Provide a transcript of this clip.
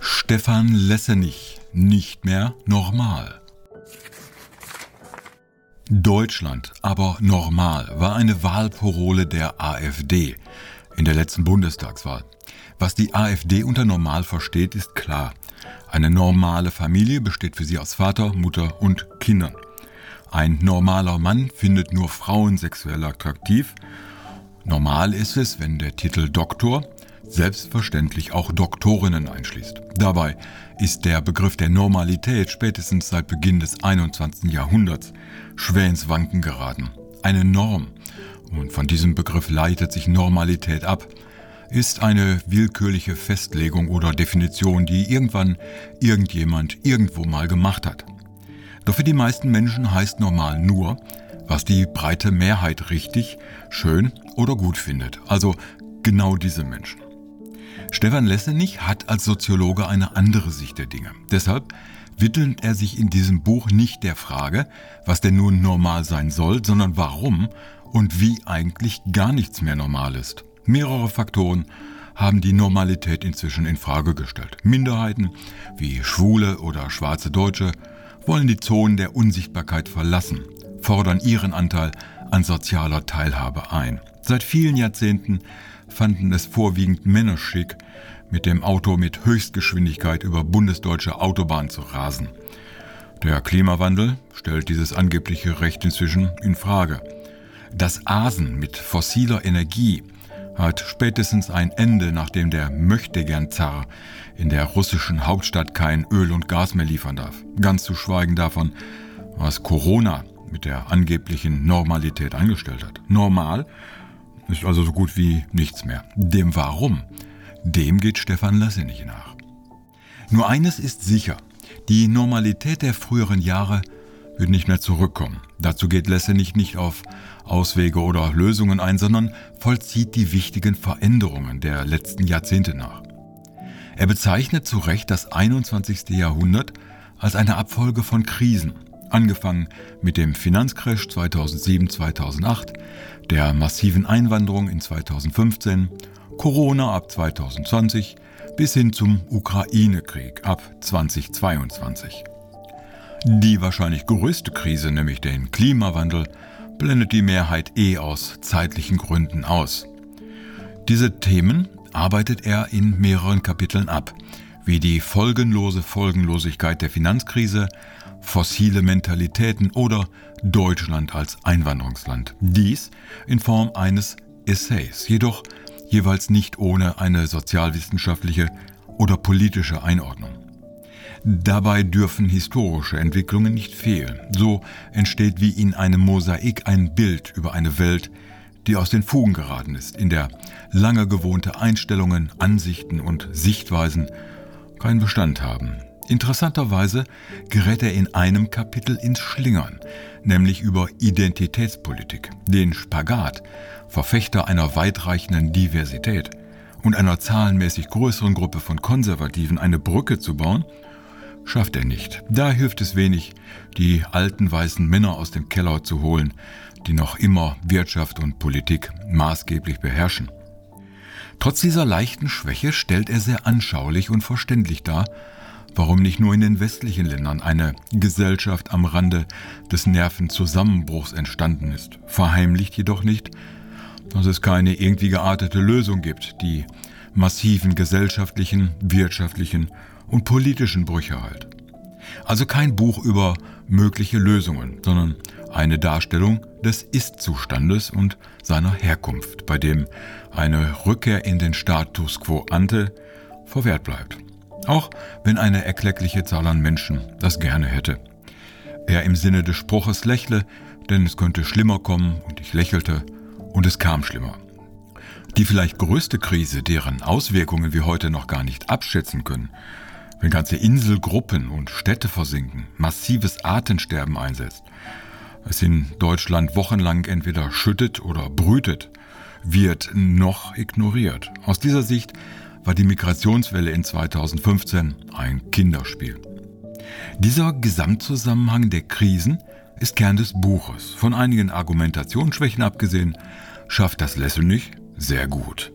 Stefan Lessenich nicht mehr normal. Deutschland, aber normal, war eine Wahlparole der AfD in der letzten Bundestagswahl. Was die AfD unter normal versteht, ist klar. Eine normale Familie besteht für sie aus Vater, Mutter und Kindern. Ein normaler Mann findet nur Frauen sexuell attraktiv. Normal ist es, wenn der Titel Doktor selbstverständlich auch Doktorinnen einschließt. Dabei ist der Begriff der Normalität spätestens seit Beginn des 21. Jahrhunderts schwer ins Wanken geraten. Eine Norm, und von diesem Begriff leitet sich Normalität ab, ist eine willkürliche Festlegung oder Definition, die irgendwann irgendjemand irgendwo mal gemacht hat. Doch für die meisten Menschen heißt normal nur, was die breite Mehrheit richtig, schön oder gut findet. Also genau diese Menschen. Stefan Lessenich hat als Soziologe eine andere Sicht der Dinge. Deshalb widmet er sich in diesem Buch nicht der Frage, was denn nun normal sein soll, sondern warum und wie eigentlich gar nichts mehr normal ist. Mehrere Faktoren haben die Normalität inzwischen in Frage gestellt. Minderheiten wie Schwule oder schwarze Deutsche wollen die Zonen der Unsichtbarkeit verlassen, fordern ihren Anteil an sozialer Teilhabe ein. Seit vielen Jahrzehnten fanden es vorwiegend Männer schick, mit dem Auto mit Höchstgeschwindigkeit über bundesdeutsche Autobahnen zu rasen. Der Klimawandel stellt dieses angebliche Recht inzwischen in Frage. Das Asen mit fossiler Energie hat spätestens ein Ende, nachdem der Möchtegern-Zar in der russischen Hauptstadt kein Öl und Gas mehr liefern darf. Ganz zu schweigen davon, was Corona mit der angeblichen Normalität angestellt hat. Normal ist also so gut wie nichts mehr. Dem Warum, dem geht Stefan Lassenich nach. Nur eines ist sicher, die Normalität der früheren Jahre wird nicht mehr zurückkommen. Dazu geht Lassenich nicht auf Auswege oder Lösungen ein, sondern vollzieht die wichtigen Veränderungen der letzten Jahrzehnte nach. Er bezeichnet zu Recht das 21. Jahrhundert als eine Abfolge von Krisen, angefangen mit dem Finanzcrash 2007-2008, der massiven Einwanderung in 2015, Corona ab 2020 bis hin zum Ukraine-Krieg ab 2022. Die wahrscheinlich größte Krise, nämlich den Klimawandel, blendet die Mehrheit eh aus zeitlichen Gründen aus. Diese Themen arbeitet er in mehreren Kapiteln ab, wie die folgenlose Folgenlosigkeit der Finanzkrise, fossile Mentalitäten oder Deutschland als Einwanderungsland. Dies in Form eines Essays, jedoch jeweils nicht ohne eine sozialwissenschaftliche oder politische Einordnung. Dabei dürfen historische Entwicklungen nicht fehlen. So entsteht wie in einem Mosaik ein Bild über eine Welt, die aus den Fugen geraten ist, in der lange gewohnte Einstellungen, Ansichten und Sichtweisen keinen Bestand haben. Interessanterweise gerät er in einem Kapitel ins Schlingern, nämlich über Identitätspolitik, den Spagat, Verfechter einer weitreichenden Diversität und einer zahlenmäßig größeren Gruppe von Konservativen eine Brücke zu bauen, schafft er nicht. Da hilft es wenig, die alten weißen Männer aus dem Keller zu holen, die noch immer Wirtschaft und Politik maßgeblich beherrschen. Trotz dieser leichten Schwäche stellt er sehr anschaulich und verständlich dar, warum nicht nur in den westlichen Ländern eine Gesellschaft am Rande des Nervenzusammenbruchs entstanden ist, verheimlicht jedoch nicht, dass es keine irgendwie geartete Lösung gibt, die massiven gesellschaftlichen, wirtschaftlichen und politischen Brüche halt. Also kein Buch über mögliche Lösungen, sondern eine Darstellung des Ist-Zustandes und seiner Herkunft, bei dem eine Rückkehr in den Status quo ante verwehrt bleibt. Auch wenn eine erkleckliche Zahl an Menschen das gerne hätte. Er im Sinne des Spruches lächle, denn es könnte schlimmer kommen und ich lächelte und es kam schlimmer. Die vielleicht größte Krise, deren Auswirkungen wir heute noch gar nicht abschätzen können, wenn ganze Inselgruppen und Städte versinken, massives Artensterben einsetzt, es in Deutschland wochenlang entweder schüttet oder brütet, wird noch ignoriert. Aus dieser Sicht war die Migrationswelle in 2015 ein Kinderspiel. Dieser Gesamtzusammenhang der Krisen ist Kern des Buches. Von einigen Argumentationsschwächen abgesehen, schafft das Lessenich sehr gut.